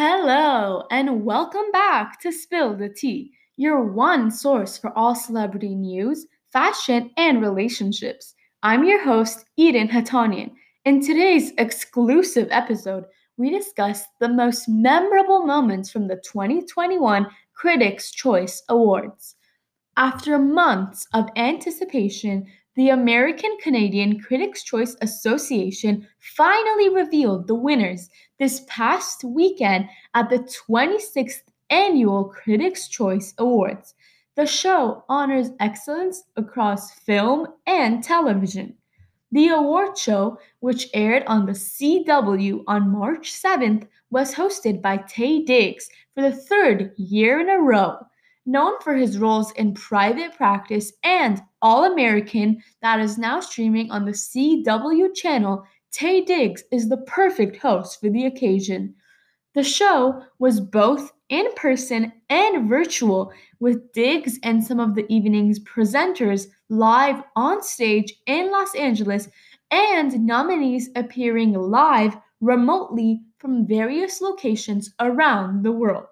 Hello, and welcome back to Spill the Tea, your one source for all celebrity news, fashion, and relationships. I'm your host, Eden Hatanian. In today's exclusive episode, we discuss the most memorable moments from the 2021 Critics' Choice Awards. After months of anticipation, the American Canadian Critics' Choice Association finally revealed the winners this past weekend at the 26th Annual Critics' Choice Awards. The show honors excellence across film and television. The award show, which aired on the CW on March 7th, was hosted by Taye Diggs for the third year in a row. Known for his roles in Private Practice and All American, that is now streaming on the CW channel, Taye Diggs is the perfect host for the occasion. The show was both in person and virtual, with Diggs and some of the evening's presenters live on stage in Los Angeles and nominees appearing live remotely from various locations around the world.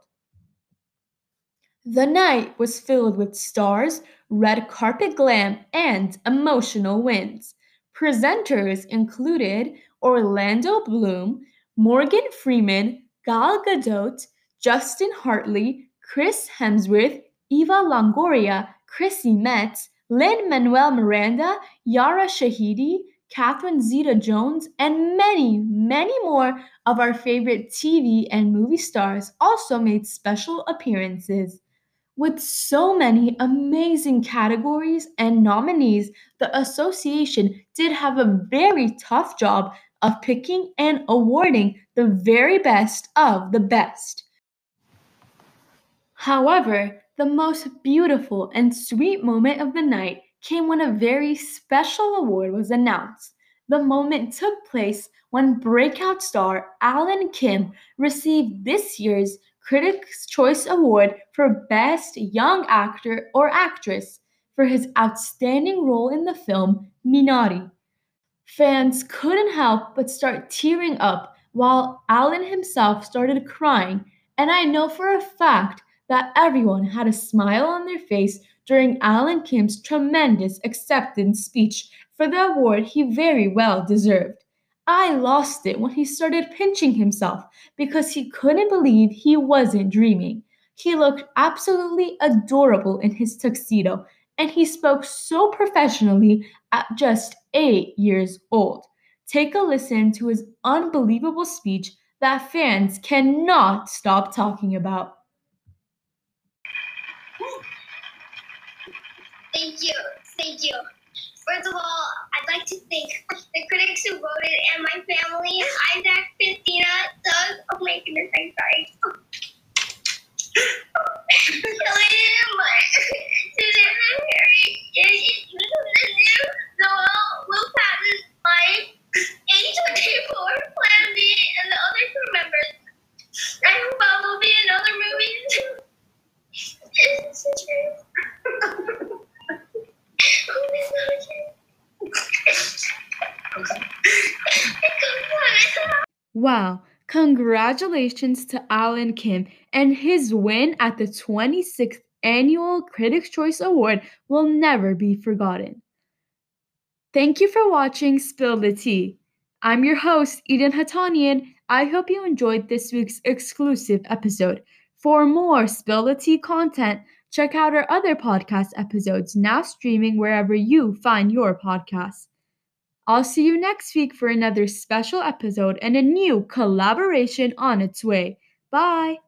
The night was filled with stars, red carpet glam, and emotional wins. Presenters included Orlando Bloom, Morgan Freeman, Gal Gadot, Justin Hartley, Chris Hemsworth, Eva Longoria, Chrissy Metz, Lin Manuel Miranda, Yara Shahidi, Catherine Zeta Jones, and many, many more of our favorite TV and movie stars also made special appearances. With so many amazing categories and nominees, the association did have a very tough job of picking and awarding the very best of the best. However, the most beautiful and sweet moment of the night came when a very special award was announced. The moment took place when breakout star Alan Kim received this year's Critics' Choice Award for Best Young Actor or Actress for his outstanding role in the film Minari. Fans couldn't help but start tearing up while Alan himself started crying, and I know for a fact that everyone had a smile on their face during Alan Kim's tremendous acceptance speech for the award he very well deserved. I lost it when he started pinching himself because he couldn't believe he wasn't dreaming. He looked absolutely adorable in his tuxedo, and he spoke so professionally at just eight years old. Take a listen to his unbelievable speech that fans cannot stop talking about. Thank you. Thank you. First of all, I'd like to thank the critics who voted and my family, Isaac, Christina, Doug. Oh my goodness, I'm sorry. Susan, Harry, Yoshi, Noel, Will Patton, Mike, A24, Plan B, and the other crew members. I hope I will be in other movies. Is this true? Wow, congratulations to Alan Kim and his win at the 26th Annual Critics' Choice Award will never be forgotten. Thank you for watching Spill the Tea. I'm your host, Eden Hatanian. I hope you enjoyed this week's exclusive episode. For more Spill the Tea content, check out our other podcast episodes now streaming wherever you find your podcasts. I'll see you next week for another special episode and a new collaboration on its way. Bye.